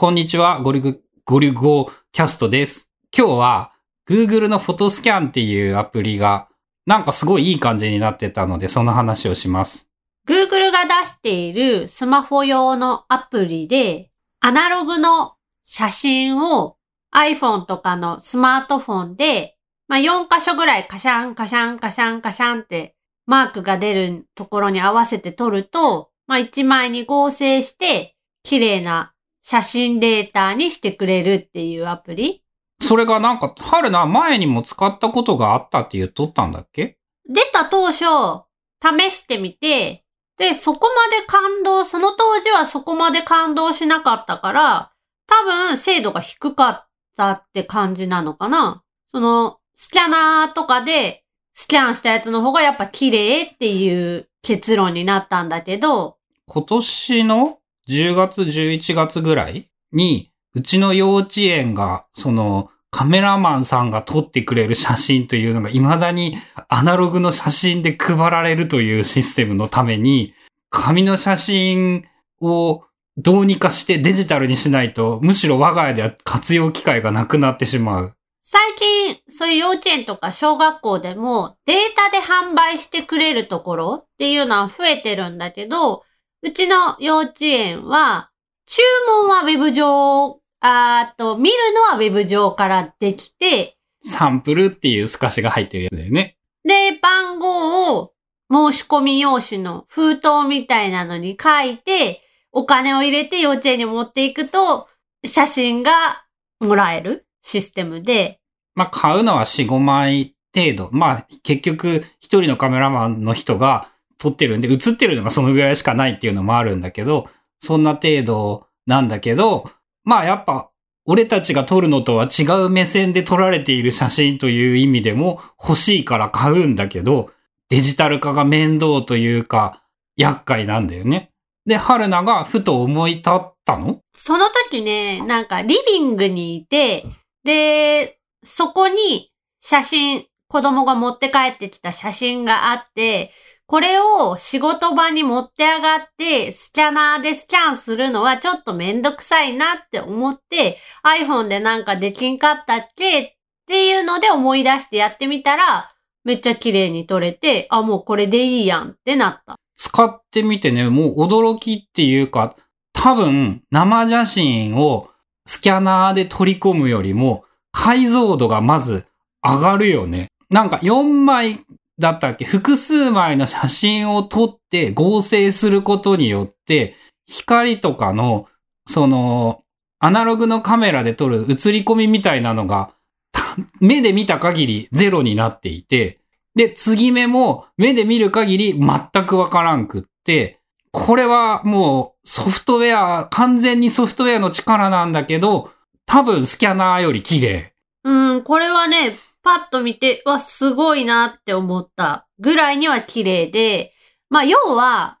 こんにちは、ゴリグ、ゴリゴキャストです。今日は Google のフォトスキャンっていうアプリがなんかすごいいい感じになってたのでその話をします。Google が出しているスマホ用のアプリで、アナログの写真を iPhone とかのスマートフォンで、まあ、4箇所ぐらいカシャンカシャンカシャンカシャンってマークが出るところに合わせて撮ると、まあ、1枚に合成して綺麗な写真データにしてくれるっていうアプリ？それがなんか、春菜前にも使ったことがあったって言っとったんだっけ？出た当初、試してみて、で、そこまで感動、その当時はそこまで感動しなかったから、多分精度が低かったって感じなのかな。その、スキャナーとかでスキャンしたやつの方がやっぱ綺麗っていう結論になったんだけど、今年の？10月、11月ぐらいに、うちの幼稚園が、その、カメラマンさんが撮ってくれる写真というのが未だにアナログの写真で配られるというシステムのために、紙の写真をどうにかしてデジタルにしないと、むしろ我が家では活用機会がなくなってしまう。最近、そういう幼稚園とか小学校でもデータで販売してくれるところっていうのは増えてるんだけど、うちの幼稚園は、注文はウェブ上、あーと、見るのはウェブ上からできて、サンプルっていう透かしが入ってるやつだよね。で、番号を申し込み用紙の封筒みたいなのに書いて、お金を入れて幼稚園に持っていくと、写真がもらえるシステムで、まあ、買うのは4、5枚程度。まあ、結局、一人のカメラマンの人が撮ってるんで、映ってるのがそのぐらいしかないっていうのもあるんだけど、そんな程度なんだけど、まあ、やっぱ、俺たちが撮るのとは違う目線で撮られている写真という意味でも欲しいから買うんだけど、デジタル化が面倒というか、厄介なんだよね。で、春菜がふと思い立ったの？その時ね、なんかリビングにいて、で、そこに写真、子供が持って帰ってきた写真があって、これを仕事場に持って上がって、スキャナーでスキャンするのはちょっとめんどくさいなって思って、iPhone でなんかできんかったっけっていうので思い出してやってみたら、めっちゃ綺麗に撮れて、あ、もうこれでいいやんってなった。使ってみてね、もう驚きっていうか、多分生写真をスキャナーで取り込むよりも解像度がまず上がるよね。なんか4枚だったっけ？複数枚の写真を撮って合成することによって光とかのそのアナログのカメラで撮る映り込みみたいなのが 目で見た限りゼロになっていてで、次目も目で見る限り全くわからんくって、これはもうソフトウェア、完全にソフトウェアの力なんだけど、多分スキャナーより綺麗。うん、これはね、パッと見て、わ、すごいなって思ったぐらいには綺麗で、まあ、要は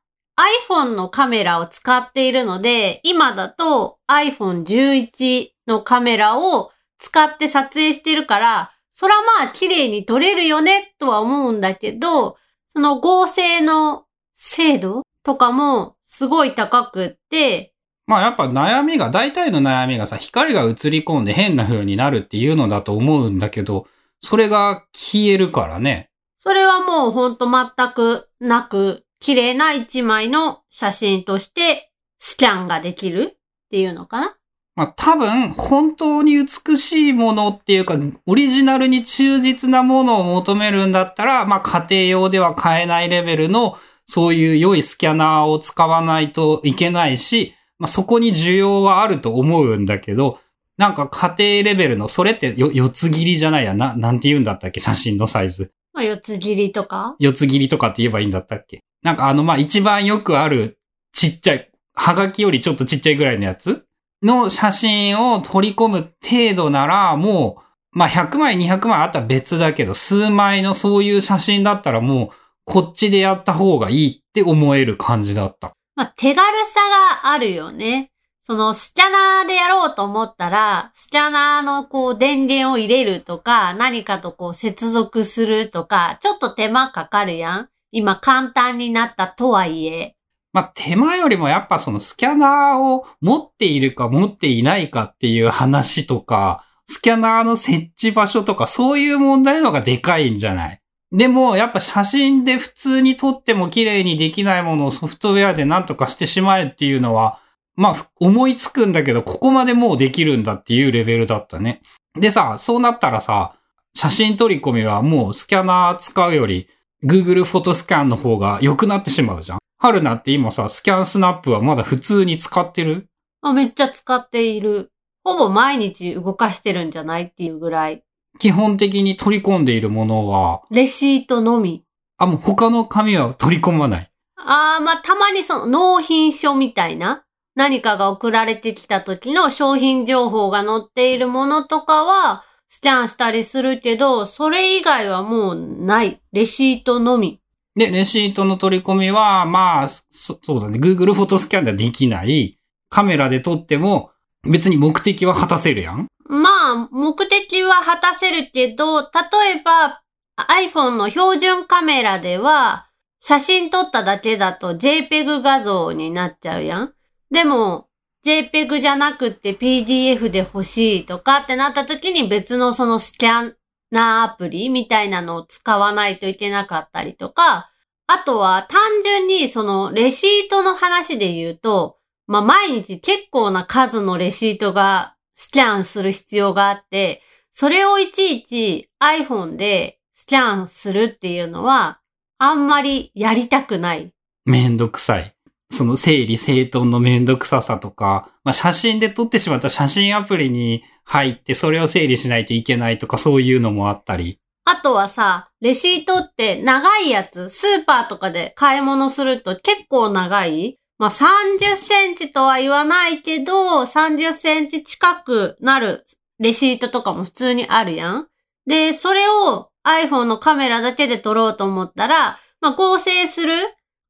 iPhone のカメラを使っているので、今だと iPhone 11のカメラを使って撮影してるから、そらまあ綺麗に撮れるよねとは思うんだけど、その合成の精度とかもすごい高くって、まあやっぱ悩みが、大体の悩みがさ、光が映り込んで変な風になるっていうのだと思うんだけど、それが消えるからね。それはもうほんと全くなく、綺麗な一枚の写真としてスキャンができるっていうのかな？まあ多分、本当に美しいものっていうか、オリジナルに忠実なものを求めるんだったら、まあ家庭用では買えないレベルの、そういう良いスキャナーを使わないといけないし、まあそこに需要はあると思うんだけど、なんか家庭レベルの、それってよ四つ切りじゃないやな、なんて言うんだったっけ？写真のサイズ。まあ、四つ切りとか？四つ切りとかって言えばいいんだったっけ？なんかあの、まあ、一番よくあるちっちゃい、はがきよりちょっとちっちゃいぐらいのやつの写真を取り込む程度なら、もう、まあ、100枚、200枚あったら別だけど、数枚のそういう写真だったらもう、こっちでやった方がいいって思える感じだった。まあ、手軽さがあるよね。そのスキャナーでやろうと思ったら、スキャナーのこう電源を入れるとか、何かとこう接続するとか、ちょっと手間かかるやん。今簡単になったとはいえ。まあ、手間よりもやっぱそのスキャナーを持っているか持っていないかっていう話とか、スキャナーの設置場所とかそういう問題の方がでかいんじゃない？でも、やっぱ写真で普通に撮っても綺麗にできないものをソフトウェアで何とかしてしまえっていうのは、まあ、思いつくんだけど、ここまでもうできるんだっていうレベルだったね。でさ、そうなったらさ、写真取り込みはもうスキャナー使うより、Google フォトスキャンの方が良くなってしまうじゃん。春菜って今さ、スキャンスナップはまだ普通に使ってる？あ、めっちゃ使っている。ほぼ毎日動かしてるんじゃないっていうぐらい。基本的に取り込んでいるものは、レシートのみ。あ、もう他の紙は取り込まない。あー、まあ、たまにその納品書みたいな何かが送られてきた時の商品情報が載っているものとかはスキャンしたりするけど、それ以外はもうない。レシートのみ。で、レシートの取り込みは、まあ、そそうだね。Google フォトスキャンではできない。カメラで撮っても、別に目的は果たせるやんまあ、目的は果たせるけど、例えば iPhone の標準カメラでは、写真撮っただけだと JPEG 画像になっちゃうやん。でも、JPEG じゃなくて PDF で欲しいとかってなった時に別のそのスキャナーアプリみたいなのを使わないといけなかったりとか、あとは単純にそのレシートの話で言うと、まあ毎日結構な数のレシートがスキャンする必要があって、それをいちいち iPhone でスキャンするっていうのは、あんまりやりたくない。めんどくさい。その整理整頓のめんどくささとか、まあ、写真で撮ってしまった写真アプリに入ってそれを整理しないといけないとかそういうのもあったり。あとはさ、レシートって長いやつ、スーパーとかで買い物すると結構長いまあ、30センチとは言わないけど、30センチ近くなるレシートとかも普通にあるやん。で、それを iPhone のカメラだけで撮ろうと思ったら、まあ、合成する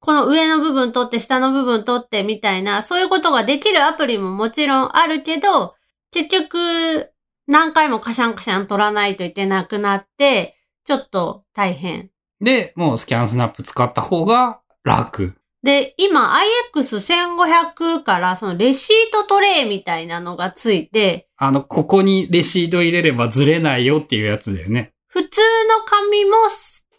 この上の部分取って下の部分取ってみたいな、そういうことができるアプリももちろんあるけど、結局、何回もカシャンカシャン取らないといけなくなって、ちょっと大変。で、もうスキャンスナップ使った方が楽。で、今 IX1500 からそのレシートトレイみたいなのがついて、あの、ここにレシート入れればずれないよっていうやつだよね。普通の紙も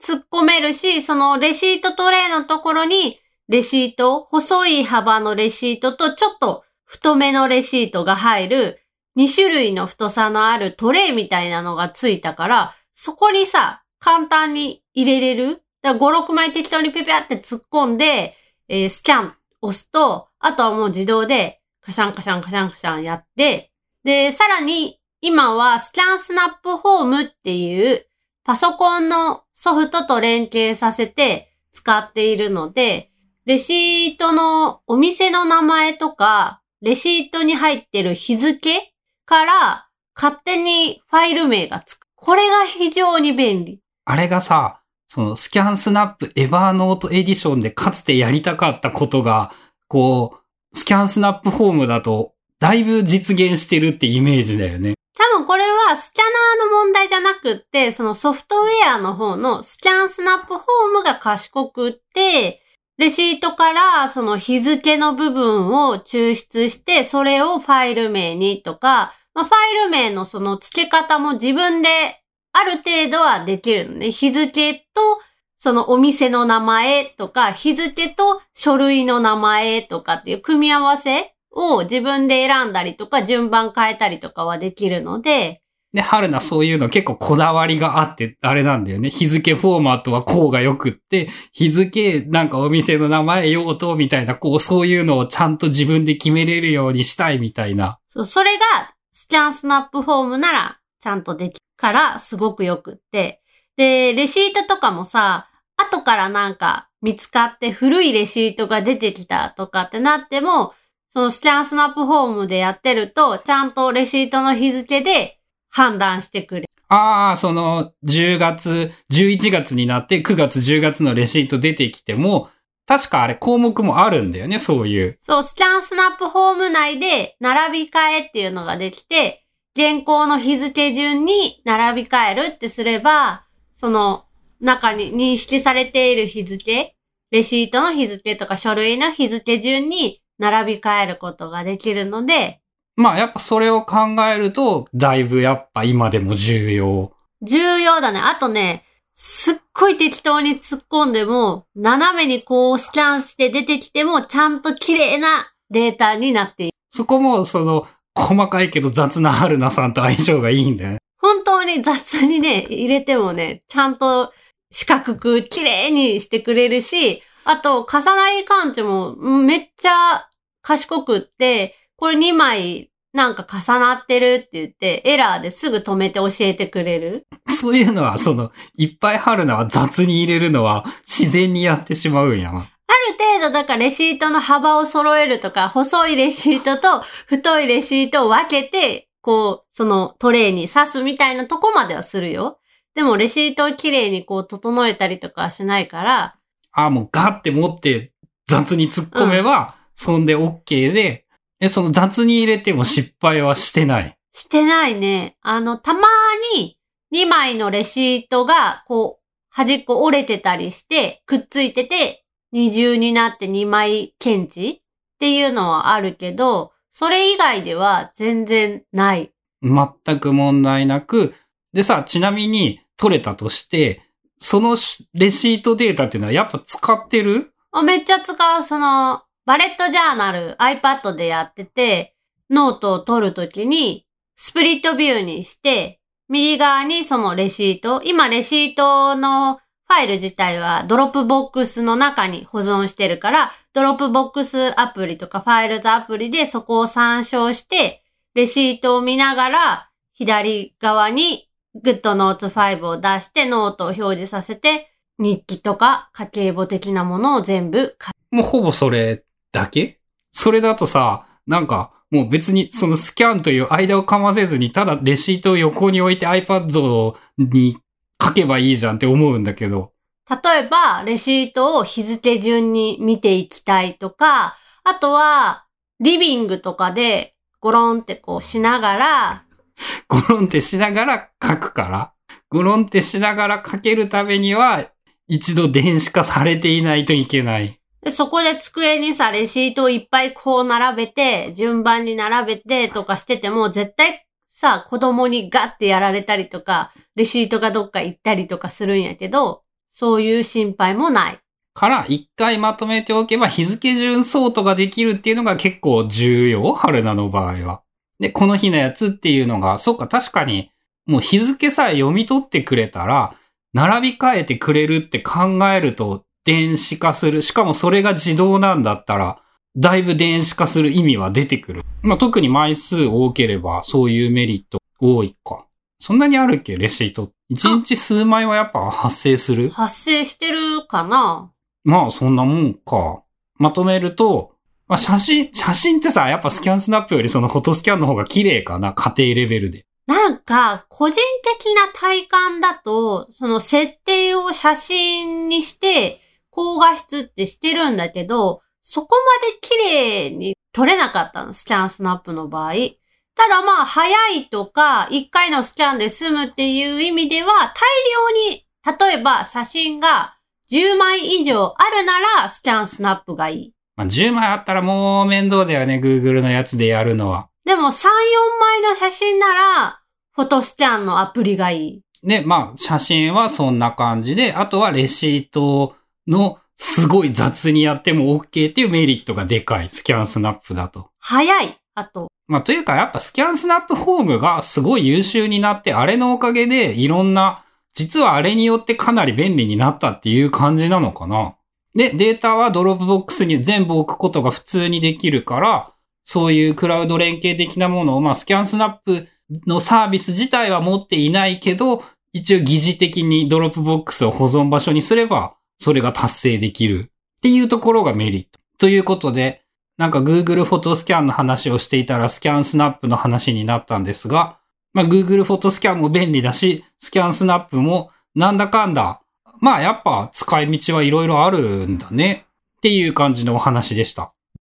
突っ込めるし、そのレシートトレイのところにレシート、細い幅のレシートとちょっと太めのレシートが入る2種類の太さのあるトレイみたいなのがついたから、そこにさ、簡単に入れれる。だから5、6枚適当にピピャって突っ込んで、えースキャン押すと、あとはもう自動でカシャンカシャンカシャンカシャンやって、で、さらに今はスキャンスナップホームっていうパソコンのソフトと連携させて使っているので、レシートのお店の名前とか、レシートに入ってる日付から勝手にファイル名がつく。これが非常に便利。あれがさ、そのスキャンスナップエバーノートエディションでかつてやりたかったことが、こう、スキャンスナップホームだと、だいぶ実現してるってイメージだよね。多分これはスキャナーの問題じゃなくって、そのソフトウェアの方のスキャンスナップホームが賢くって、レシートからその日付の部分を抽出して、それをファイル名にとか、まあ、ファイル名のその付け方も自分である程度はできるのね。日付とそのお店の名前とか、日付と書類の名前とかっていう組み合わせを自分で選んだりとか、順番変えたりとかはできるので、で、春菜そういうの結構こだわりがあって、あれなんだよね。日付フォーマットはこうがよくって、日付なんかお店の名前用途みたいな、こうそういうのをちゃんと自分で決めれるようにしたいみたいな。そう、それがスキャンスナップフォームならちゃんとできるからすごくよくって。で、レシートとかもさ、後からなんか見つかって古いレシートが出てきたとかってなっても、そのスキャンスナップフォームでやってると、ちゃんとレシートの日付で判断してくれる。ああ、その10月、11月になって9月10月のレシート出てきても、確かあれ項目もあるんだよね、そういう。そう、スキャンスナップフォーム内で並び替えっていうのができて、現行の日付順に並び替えるってすれば、その中に認識されている日付レシートの日付とか書類の日付順に並び替えることができるので、まあやっぱそれを考えると、だいぶやっぱ今でも重要。重要だね。あとね、すっごい適当に突っ込んでも、斜めにこうスキャンして出てきても、ちゃんと綺麗なデータになっている。そこもその、細かいけど雑な春菜さんと相性がいいんだよね。本当に雑にね、入れてもね、ちゃんと四角く綺麗にしてくれるし、あと、重なり感知もめっちゃ賢くって、これ2枚なんか重なってるって言って、エラーですぐ止めて教えてくれる そういうのは、その、いっぱい貼るのは雑に入れるのは自然にやってしまうんやな。ある程度だからレシートの幅を揃えるとか、細いレシートと太いレシートを分けて、こう、そのトレイに刺すみたいなとこまではするよ。でもレシートをきれいにこう整えたりとかはしないから。ああ、もうガッて持って雑に突っ込めば、うん、そんで OK で、え、その雑に入れても失敗はしてない？してないね。あの、たまに2枚のレシートが、こう、端っこ折れてたりして、くっついてて、二重になって2枚検知っていうのはあるけど、それ以外では全然ない。全く問題なく、でさ、ちなみに取れたとして、そのレシートデータっていうのはやっぱ使ってる？あめっちゃ使う。その、バレットジャーナル iPad でやってて、ノートを取るときに、スプリットビューにして、右側にそのレシート、今レシートのファイル自体はドロップボックスの中に保存してるから、ドロップボックスアプリとかファイルズアプリでそこを参照して、レシートを見ながら、左側に GoodNotes 5を出してノートを表示させて、日記とか家計簿的なものを全部もうほぼそれだけ？それだとさ、なんか、もう別にそのスキャンという間をかませずに、ただレシートを横に置いて iPad に書けばいいじゃんって思うんだけど。例えば、レシートを日付順に見ていきたいとか、あとは、リビングとかでゴロンってこうしながら、ゴロンってしながら書くから、ゴロンってしながら書けるためには、一度電子化されていないといけない。で、そこで机にさ、レシートをいっぱいこう並べて、順番に並べてとかしてても、絶対さ、子供にガッてやられたりとか、レシートがどっか行ったりとかするんやけど、そういう心配もない。から一回まとめておけば日付順ソートができるっていうのが結構重要？春菜の場合は。で、この日のやつっていうのが、そっか確かにもう日付さえ読み取ってくれたら、並び替えてくれるって考えると電子化する。しかもそれが自動なんだったら、だいぶ電子化する意味は出てくる。まあ、特に枚数多ければ、そういうメリット多いか。そんなにあるっけ？レシート。一日数枚はやっぱ発生する？発生してるかな？まあ、そんなもんか。まとめると、まあ、写真、写真ってさ、やっぱスキャンスナップよりそのフォトスキャンの方が綺麗かな？家庭レベルで。なんか、個人的な体感だと、その設定を写真にして、高画質ってしてるんだけど、そこまで綺麗に撮れなかったの、スキャンスナップの場合。ただまあ、早いとか、一回のスキャンで済むっていう意味では、大量に、例えば写真が10枚以上あるなら、スキャンスナップがいい。まあ、10枚あったらもう面倒だよね、Google のやつでやるのは。でも3、4枚の写真なら、フォトスキャンのアプリがいい。で、まあ、写真はそんな感じで、あとはレシートのすごい雑にやっても OK っていうメリットがでかい。スキャンスナップだと。早い。あと。まあ、というかやっぱ ScanSnap Home がすごい優秀になって、あれのおかげでいろんな、実はあれによってかなり便利になったっていう感じなのかな。で、データは Dropbox に全部置くことが普通にできるから、そういうクラウド連携的なものを、まあ、 ScanSnap のサービス自体は持っていないけど、一応疑似的に Dropbox を保存場所にすれば、それが達成できるっていうところがメリット。ということで、なんか Google フォトスキャンの話をしていたらスキャンスナップの話になったんですが、まあ Google フォトスキャンも便利だし、スキャンスナップもなんだかんだ、まあやっぱ使い道はいろいろあるんだねっていう感じのお話でした。